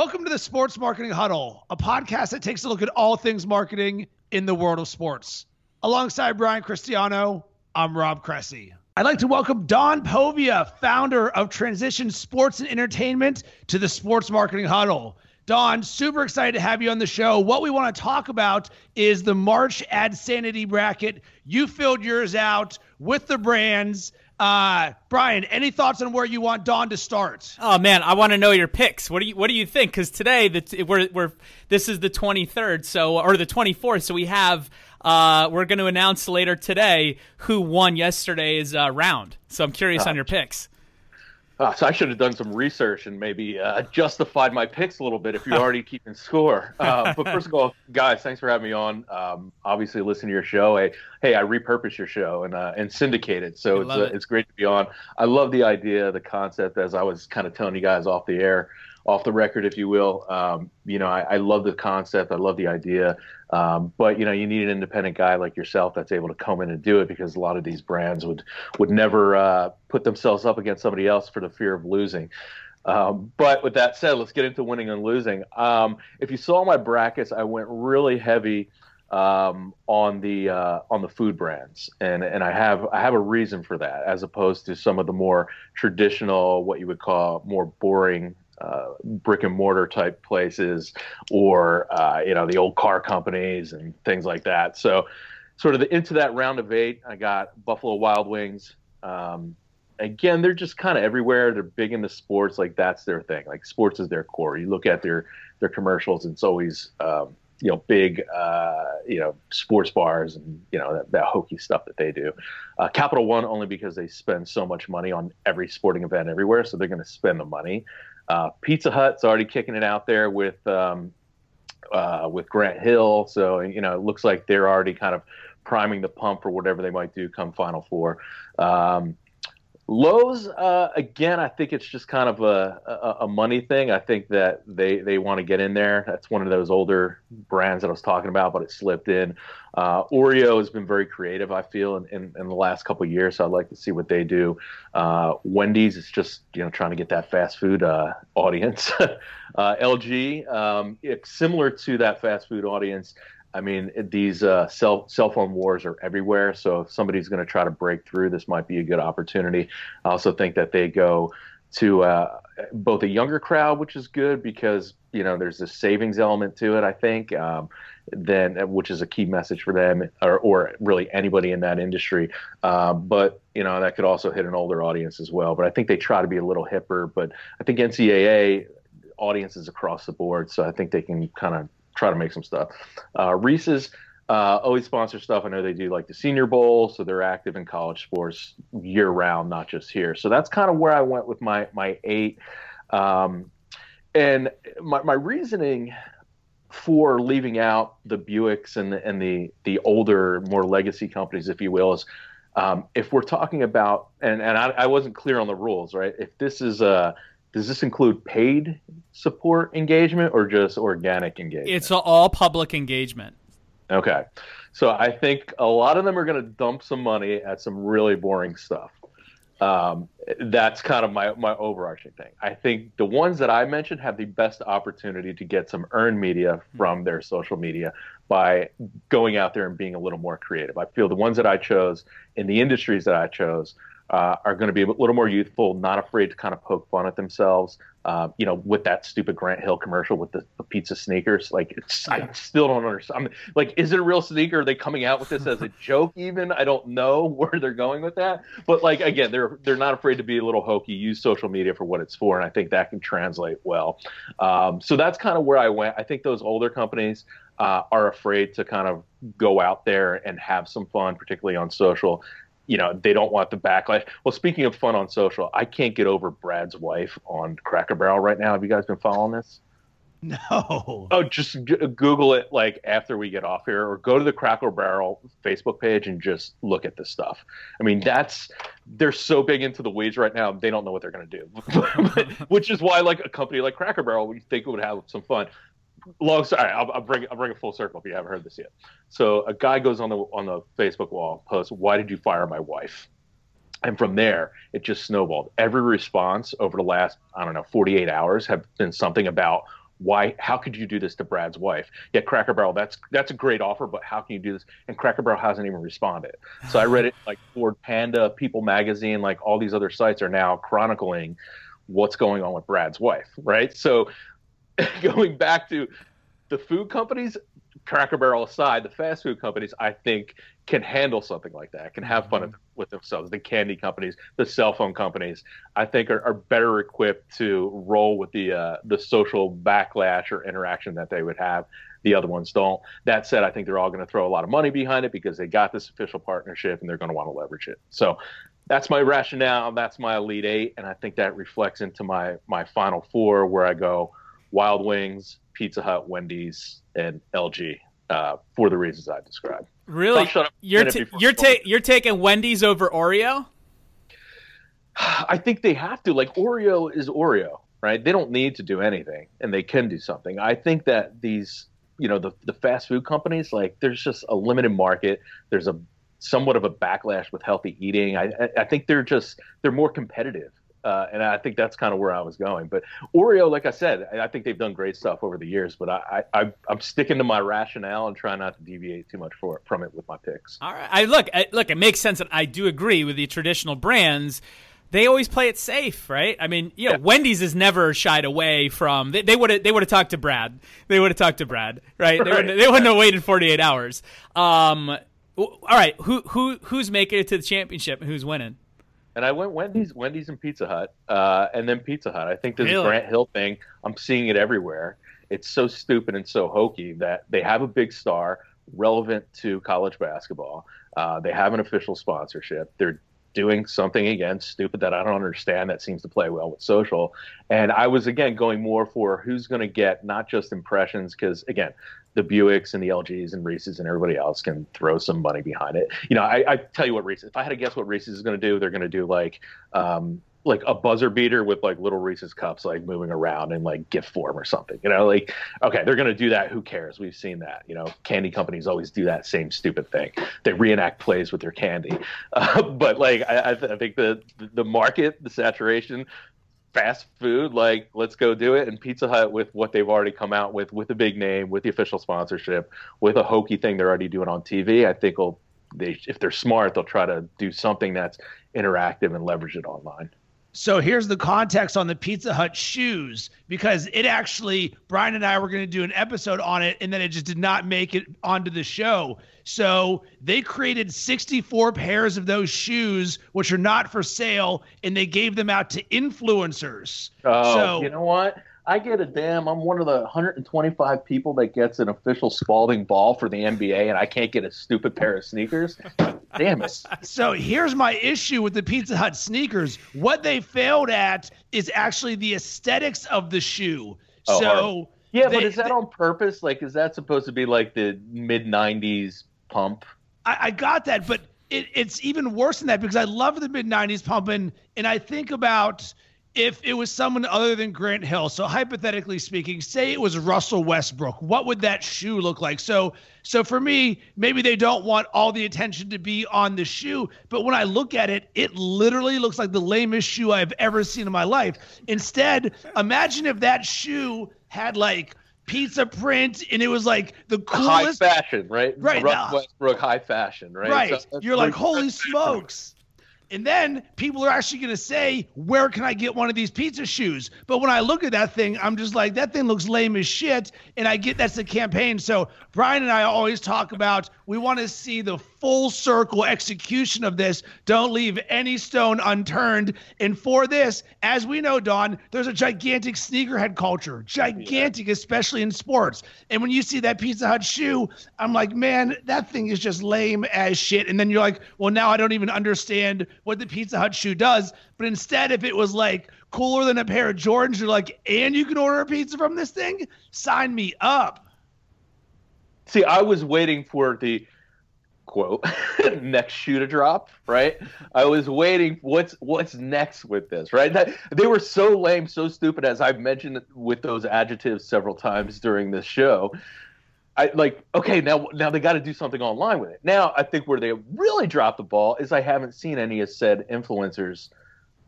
Welcome to the Sports Marketing Huddle, a podcast that takes a look at all things marketing in the world of sports. Alongside Brian Cristiano, I'm Rob Cressy. I'd like to welcome Don Povia, founder of Transition Sports and Entertainment, to the Sports Marketing Huddle. Don, super excited to have you on the show. What we want to talk about is the March Ad Sanity bracket. You filled yours out with the brands. Uh, Brian, any thoughts on where you want Don to start? Oh man, I want to know your picks. What do you What do you think? Because today, the, we're we're this is the twenty third, so or the twenty fourth, so we have uh, we're going to announce later today who won yesterday's uh, round. So I'm curious on your picks. Uh, so I should have done some research and maybe uh, justified my picks a little bit if you're already keeping score. Uh, but first of all, guys, thanks for having me on. Um, obviously, listen to your show. Hey, hey, I repurpose your show and uh, and syndicate it, so it's uh, it. it's great to be on. I love the idea, the concept, as I was kind of telling you guys off the air off the record, if you will. Um, you know, I, I, love the concept. I love the idea. Um, but you know, you need an independent guy like yourself that's able to come in and do it because a lot of these brands would would never uh, put themselves up against somebody else for the fear of losing. Um, but with that said, let's get into winning and losing. Um, if you saw my brackets, I went really heavy um, on the uh, on the food brands, and and I have I have a reason for that, as opposed to some of the more traditional, what you would call more boring uh, brick and mortar type places or uh, you know the old car companies and things like that. So sort of the, into that round of eight, I got Buffalo Wild Wings. Um, again, they're just kind of everywhere. They're big into sports, like that's their thing. Like sports is their core. You look at their their commercials, it's always um, you know big uh, you know sports bars and you know that, that hokey stuff that they do. Uh, Capital One only because they spend so much money on every sporting event everywhere, so they're going to spend the money. Uh, Pizza Hut's already kicking it out there with um, uh, with Grant Hill, so you know it looks like they're already kind of priming the pump for whatever they might do come Final Four. Um, Lowe's, uh, again, I think it's just kind of a, a, a money thing. I think that they, they want to get in there. That's one of those older brands that I was talking about, but it slipped in. Uh, Oreo has been very creative, I feel, in, in, in the last couple years. So I'd like to see what they do. Uh, Wendy's is just you know trying to get that fast food uh, audience. Uh, LG, um, similar to that fast food audience, I mean, these uh, cell cell phone wars are everywhere. So if somebody's going to try to break through, this might be a good opportunity. I also think that they go to uh, both a younger crowd, which is good because you know there's a savings element to it. I think. Um, then, which is a key message for them, or, or really anybody in that industry. Uh, but you know that could also hit an older audience as well. But I think they try to be a little hipper. But I think NCAA audiences across the board, so I think they can kind of try to make some stuff. Uh, Reese's uh, always sponsor stuff. I know they do like the Senior Bowl, so they're active in college sports year round, not just here. So that's kind of where I went with my my eight. Um, and my, my reasoning for leaving out the Buicks and the, and the the older, more legacy companies, if you will, is um, if we're talking about and and I, I, wasn't clear on the rules, right? If this is a does this include paid support engagement or just organic engagement? It's all public engagement. Okay. So I think a lot of them are going to dump some money at some really boring stuff. Um, that's kind of my, my overarching thing. I think the ones that I mentioned have the best opportunity to get some earned media from their social media by going out there and being a little more creative. I feel the ones that I chose in the industries that I chose uh, are going to be a little more youthful, not afraid to kind of poke fun at themselves. Uh, you know, with that stupid Grant Hill commercial with the, the pizza sneakers, like yeah. I still don't understand. I'm, like, is it a real sneaker? Are they coming out with this as a joke? Even I don't know where they're going with that. But like again, they're they're not afraid to be a little hokey. Use social media for what it's for, and I think that can translate well. Um, so that's kind of where I went. I think those older companies. Uh, are afraid to kind of go out there and have some fun, particularly on social you know they don't want the backlash. Well, speaking of fun on social, I can't get over Brad's wife on Cracker Barrel right now. Have you guys been following this? No. Oh, just g- Google it like after we get off here, or go to the Cracker Barrel Facebook page and just look at this stuff. I mean, that's they're so big into the weeds right now, they don't know what they're going to do. Which is why, like a company like Cracker Barrel, we think it would have some fun long story. I'll, I'll, bring I'll bring it full circle if you haven't heard this yet. So a guy goes on the on the Facebook wall, posts, "Why did you fire my wife?" And from there, it just snowballed. Every response over the last I don't know 48 hours have been something about why how could you do this to Brad's wife? Yeah, Cracker Barrel, that's that's a great offer, but how can you do this? And Cracker Barrel hasn't even responded. So I read it like Ford Panda, People Magazine, like all these other sites are now chronicling what's going on with Brad's wife, right? So going back to the food companies, Cracker Barrel aside, the fast food companies, I think, can handle something like that, can have fun mm-hmm. with themselves. The candy companies, the cell phone companies, I think, are, are better equipped to roll with the uh, the social backlash or interaction that they would have. The other ones don't. That said, I think they're all going to throw a lot of money behind it because they got this official partnership and they're going to want to leverage it. So that's my rationale. That's my elite eight, and I think that reflects into my my final four, where I go Wild Wings, Pizza Hut, Wendy's, and LG uh, for the reasons I described. Really, you're ta- you're ta- you're taking Wendy's over Oreo. I think they have to. Like Oreo is Oreo, right? They don't need to do anything, and they can do something. I think that these, you know, the the fast food companies, like there's just a limited market. There's a somewhat of a backlash with healthy eating. I I think they're just they're more competitive uh, and I think that's kind of where I was going. But Oreo, like I said, I think they've done great stuff over the years. But I, I, I'm sticking to my rationale and trying not to deviate too much for, from it with my picks. All right, I look, I, look, it makes sense that I do agree with the traditional brands. They always play it safe, right? I mean, you know, yeah. Wendy's has never shied away from. They would have. They would have talked to Brad. They would have talked to Brad, right? right. They, wouldn't, they wouldn't have waited 48 hours. Um, all right, who who who's making it to the championship? Who's winning? And I went Wendy's, Wendy's and Pizza Hut, uh, and then Pizza Hut. I think this really? Grant Hill thing. I'm seeing it everywhere. It's so stupid and so hokey that they have a big star relevant to college basketball. Uh, they have an official sponsorship. They're doing something again stupid that I don't understand that seems to play well with social. And I was again going more for who's going to get not just impressions because again the Buicks and the LGs and Reese's and everybody else can throw some money behind it. You know, I, I tell you what Reese's. If I had to guess what Reese's is going to do, they're going to do like um, like a buzzer beater with like little Reese's cups like moving around in like gift form or something. You know, like okay, they're to do that. Who cares? We've seen that. You know, candy companies always do that same stupid thing. They reenact plays with their candy. Uh, but like I, I, th- I think the the market, the saturation fast food, like let's go do it. And Pizza Hut with what they've already come out with, with a big name, with the official sponsorship, with a hokey thing they're already doing on TV, I think will they if they're smart, they'll try to do something that's interactive and leverage it online. So here's the context on the Pizza Hut shoes because it actually Brian and I were going to do an episode on it and then it just did not make it onto the show. So they created 64 pairs of those shoes which are not for sale and they gave them out to influencers. Oh, so, you know what? I get a damn. I'm one of the 125 people that gets an official Spalding ball for the NBA, and I can't get a stupid pair of sneakers. damn it. So here's my issue with the Pizza Hut sneakers. What they failed at is actually the aesthetics of the shoe. Oh, so. Yeah, they, but is that they, on purpose? Like, is that supposed to be like the mid '90s pump? I, I got that, but it, it's even worse than that because I love the mid '90s pump, and and I think about if it was someone other than Grant Hill, so hypothetically speaking, say it was Russell Westbrook, what would that shoe look like? So, so for me, maybe they don't want all the attention to be on the shoe, but when I look at it, it literally looks like the lamest shoe I've ever seen in my life. Instead, imagine if that shoe had like pizza print and it was like the coolest high fashion, right? Right. Russell Westbrook high fashion, right? Right. So You're like, holy smokes. And then people are actually going to say, Where can I get one of these pizza shoes? But when I look at that thing, I'm just like, That thing looks lame as shit. And I get that's the campaign. So Brian and I always talk about we want to see the full circle execution of this. Don't leave any stone unturned. And for this, as we know, Don, there's a gigantic sneakerhead culture, gigantic, yeah. especially in sports. And when you see that Pizza Hut shoe, I'm like, man, that thing is just lame as shit. And then you're like, well, now I don't even understand what the Pizza Hut shoe does. But instead, if it was like cooler than a pair of Jordans, you're like, and you can order a pizza from this thing, sign me up. See, I was waiting for the quote next shoe to drop right? I was waiting what's what's next with this right? That, they were so lame so stupid as i've mentioned with those adjectives several times during this show. I like okay now now they got to do something online with it. Now i think where they really dropped the ball is i haven't seen any of said influencers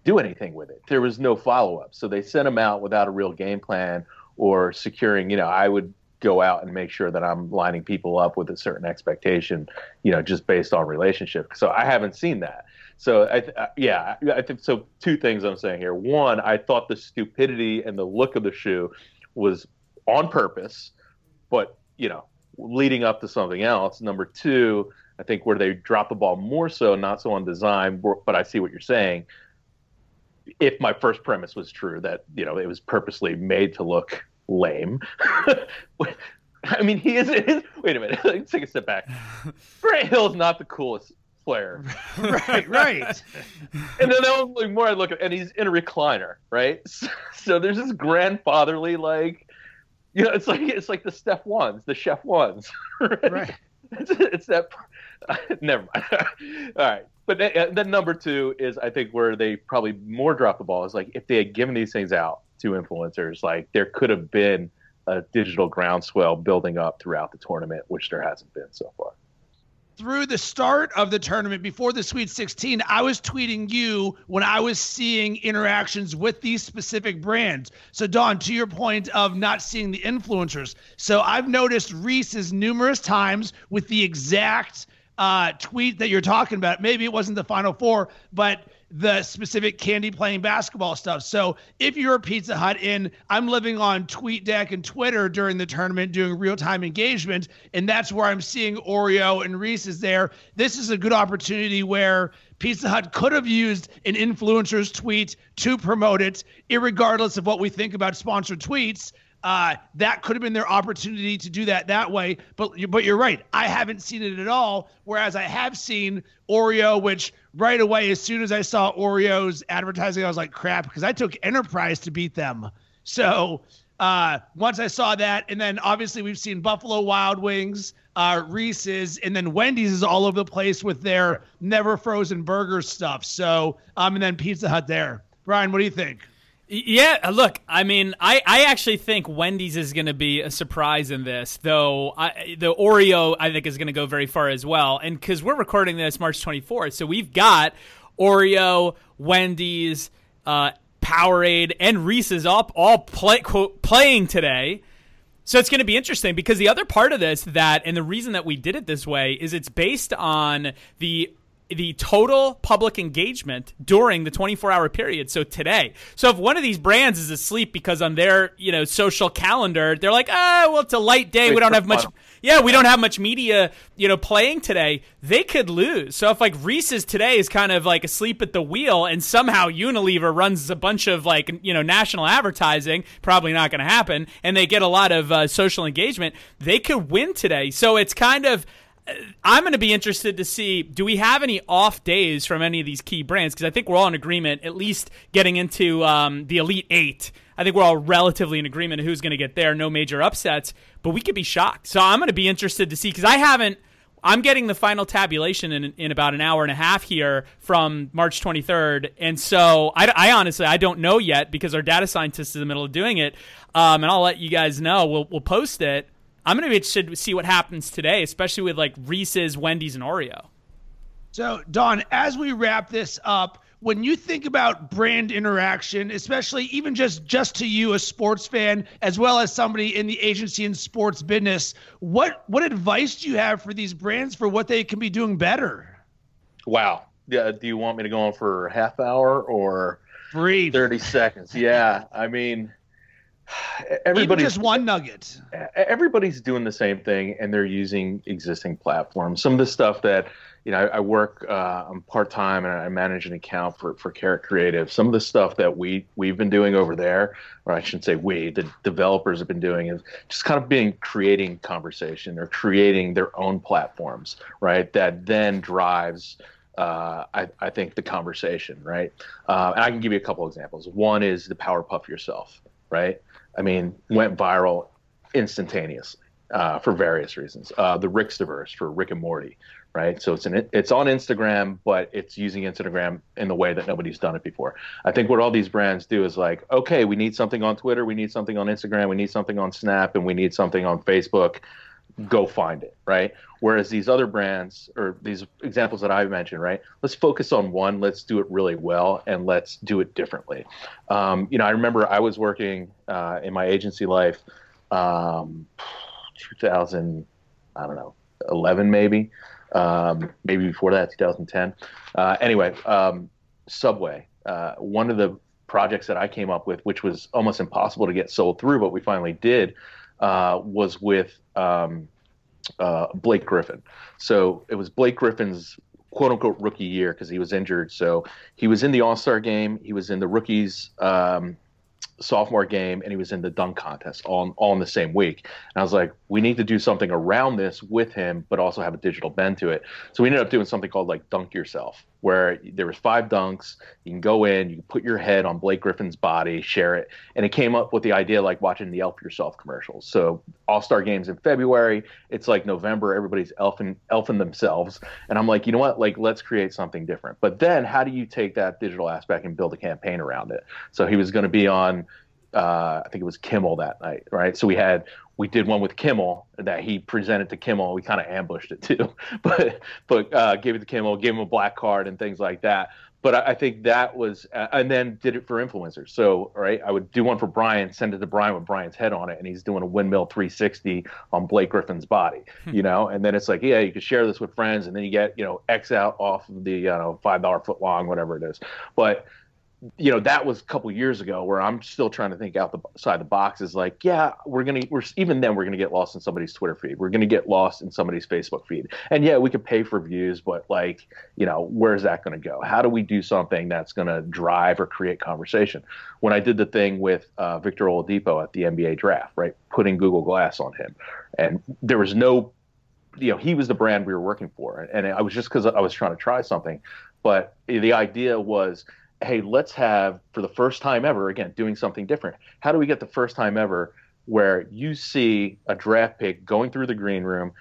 do anything with it. There was no follow-up. So they sent them out without a real game plan or securing, you know, I would go out and make sure that I'm lining people up with a certain expectation, you know, just based on relationship. So I haven't seen that. So I th- uh, yeah, I think so. Two things I'm saying here. One, I thought the stupidity and the look of the shoe was on purpose, but you know, leading up to something else. Number two, I think where they drop the ball more so, not so on design, but I see what you're saying. If my first premise was true, that you know it was purposely made to look lame. I mean, he is, is. Wait a minute. Let's take a step back. Grant Hill's not the coolest player. right, right. and then the more I look at, and he's in a recliner, right? So, so, there's this grandfatherly, like, you know, it's like it's like the Steph ones, the chef ones, right? right. It's, it's, that. never mind. All right, but then, uh, then number two is I think where they probably more drop the ball is like if they had given these things out to influencers, like there could have been a digital groundswell building up throughout the tournament, which there hasn't been so far through the start of the tournament before the Sweet 16, I was tweeting you when I was seeing interactions with these specific brands. So, Don, to your point of not seeing the influencers, so I've noticed Reese's numerous times with the exact uh, tweet that you're talking about. Maybe it wasn't the Final Four, but the specific candy playing basketball stuff. So if you're a Pizza Hut in, I'm living on TweetDeck and Twitter during the tournament doing real time engagement, and that's where I'm seeing Oreo and Reese's there. This is a good opportunity where Pizza Hut could have used an influencer's tweet to promote it, regardless of what we think about sponsored tweets. Uh, that could have been their opportunity to do that that way. But but you're right. I haven't seen it at all. Whereas I have seen Oreo, which right away, as soon as I saw Oreo's advertising, I was like, crap, because I took Enterprise to beat them. So uh, once I saw that, and then obviously we've seen Buffalo Wild Wings, uh, Reese's, and then Wendy's is all over the place with their never frozen burger stuff. So um, and then Pizza Hut there. Brian, what do you think? Yeah, look, I mean, I, I actually think Wendy's is going to be a surprise in this, though I, the Oreo, I think, is going to go very far as well. And because we're recording this March 24th, so we've got Oreo, Wendy's, uh, Powerade, and Reese's all, all play, quote, playing today. So it's going to be interesting because the other part of this that, and the reason that we did it this way is it's based on the the total public engagement during the 24 hour period. So today. So if one of these brands is asleep because on their, you know, social calendar, they're like, ah, well, it's a light day. We don't have much. Yeah, we don't have much media, you know, playing today. They could lose. So if like Reese's today is kind of like asleep at the wheel and somehow Unilever runs a bunch of like, you know, national advertising, probably not going to happen, and they get a lot of uh, social engagement, they could win today. So it's kind of, I'm going to be interested to see do we have any off days from any of these key brands? Because I think we're all in agreement, at least getting into um, the Elite Eight. I think we're all relatively in agreement who's going to get there. No major upsets, but we could be shocked. So I'm going to be interested to see because I haven't. I'm getting the final tabulation in, in about an hour and a half here from March 23rd, and so I, I honestly I don't know yet because our data scientist is in the middle of doing it, um, and I'll let you guys know. We'll we'll post it. I'm going to be interested to see what happens today, especially with like Reese's, Wendy's, and Oreo. So, Don, as we wrap this up, when you think about brand interaction, especially even just just to you, a sports fan, as well as somebody in the agency and sports business, what what advice do you have for these brands for what they can be doing better? Wow. Yeah. Do you want me to go on for a half hour or Brief. thirty seconds? Yeah. I mean everybody's just one nugget. Everybody's doing the same thing, and they're using existing platforms. Some of the stuff that you know, I, I work. Uh, I'm part time, and I manage an account for for Carrot Creative. Some of the stuff that we we've been doing over there, or I shouldn't say we, the developers have been doing, is just kind of being creating conversation or creating their own platforms, right? That then drives uh, I, I, think the conversation, right? Uh, and I can give you a couple examples. One is the Powerpuff Yourself, right? I mean, went viral instantaneously uh, for various reasons. Uh, the Rickstaverse for Rick and Morty, right? So it's an it's on Instagram, but it's using Instagram in the way that nobody's done it before. I think what all these brands do is like, okay, we need something on Twitter, we need something on Instagram, we need something on Snap, and we need something on Facebook. Go find it, right? Whereas these other brands or these examples that I mentioned, right? Let's focus on one, let's do it really well, and let's do it differently. Um, you know, I remember I was working uh, in my agency life, um, 2000, I don't know, 11 maybe, um, maybe before that, 2010. Uh, anyway, um, Subway, uh, one of the projects that I came up with, which was almost impossible to get sold through, but we finally did, uh, was with um, uh, Blake Griffin. So it was Blake Griffin's quote unquote rookie year because he was injured. So he was in the All Star game, he was in the rookies. Um, sophomore game and he was in the dunk contest all, all in the same week. And I was like, we need to do something around this with him, but also have a digital bend to it. So we ended up doing something called like Dunk Yourself, where there was five dunks. You can go in, you can put your head on Blake Griffin's body, share it, and it came up with the idea like watching the Elf Yourself commercials. So All Star games in February, it's like November, everybody's elfing elfing themselves, and I'm like, you know what, like let's create something different. But then how do you take that digital aspect and build a campaign around it? So he was going to be on. Uh, I think it was Kimmel that night, right? So we had we did one with Kimmel that he presented to Kimmel. We kind of ambushed it too, but but uh, gave it to Kimmel, gave him a black card and things like that. But I, I think that was, uh, and then did it for influencers. So right, I would do one for Brian, send it to Brian with Brian's head on it, and he's doing a windmill 360 on Blake Griffin's body, hmm. you know. And then it's like, yeah, you could share this with friends, and then you get you know X out off of the you know five dollar foot long, whatever it is. But you know that was a couple years ago where i'm still trying to think outside the box is like yeah we're gonna we're even then we're gonna get lost in somebody's twitter feed. We're gonna get lost in somebody's facebook feed. And yeah we could pay for views but like you know where's that gonna go? How do we do something that's gonna drive or create conversation? When i did the thing with uh, victor oladipo at the nba draft right putting google glass on him and there was no you know he was the brand we were working for and i was just because i was trying to try something. But the idea was hey, let's have for the first time ever, again, doing something different. How do we get the first time ever where you see a draft pick going through the green room,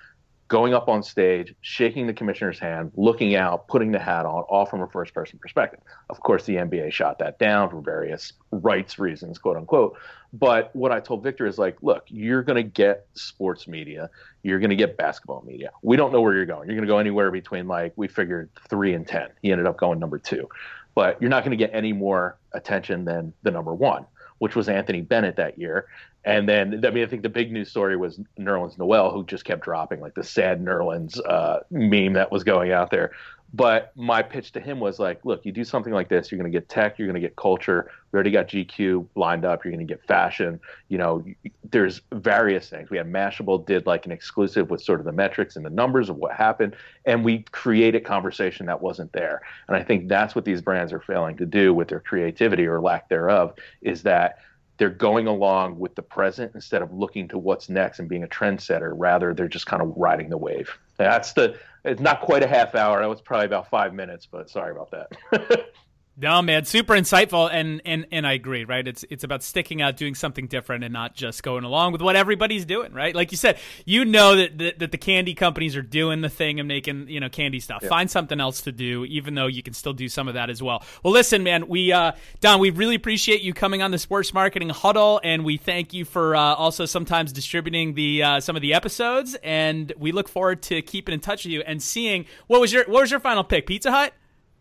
going up on stage, shaking the commissioner's hand, looking out, putting the hat on, all from a first person perspective. Of course, the NBA shot that down for various rights reasons, quote unquote. But what I told Victor is like, look, you're going to get sports media, you're going to get basketball media. We don't know where you're going. You're going to go anywhere between like we figured three and ten. He ended up going number two but you're not going to get any more attention than the number one, which was Anthony Bennett that year. And then, I mean, I think the big news story was Nerlens Noel, who just kept dropping like the sad Nerlens uh, meme that was going out there. But my pitch to him was like, look, you do something like this, you're going to get tech, you're going to get culture. We already got GQ lined up. You're going to get fashion. You know, there's various things. We had Mashable did like an exclusive with sort of the metrics and the numbers of what happened, and we created conversation that wasn't there. And I think that's what these brands are failing to do with their creativity or lack thereof is that they're going along with the present instead of looking to what's next and being a trendsetter. Rather, they're just kind of riding the wave. That's the it's not quite a half hour. That was probably about five minutes, but sorry about that. No, man, super insightful, and and and I agree. Right, it's it's about sticking out, doing something different, and not just going along with what everybody's doing. Right, like you said, you know that that, that the candy companies are doing the thing and making you know candy stuff. Yeah. Find something else to do, even though you can still do some of that as well. Well, listen, man, we uh, Don, we really appreciate you coming on the Sports Marketing Huddle, and we thank you for uh, also sometimes distributing the uh, some of the episodes, and we look forward to keeping in touch with you and seeing what was your what was your final pick, Pizza Hut.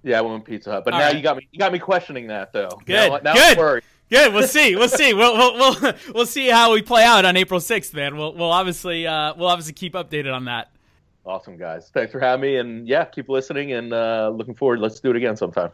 Yeah, I went Pizza Hut, but All now right. you got me. You got me questioning that though. Good. Now, now Good. Good. We'll see. We'll see. We'll, we'll we'll we'll see how we play out on April sixth, man. We'll we'll obviously uh, we'll obviously keep updated on that. Awesome, guys. Thanks for having me, and yeah, keep listening and uh, looking forward. Let's do it again sometime.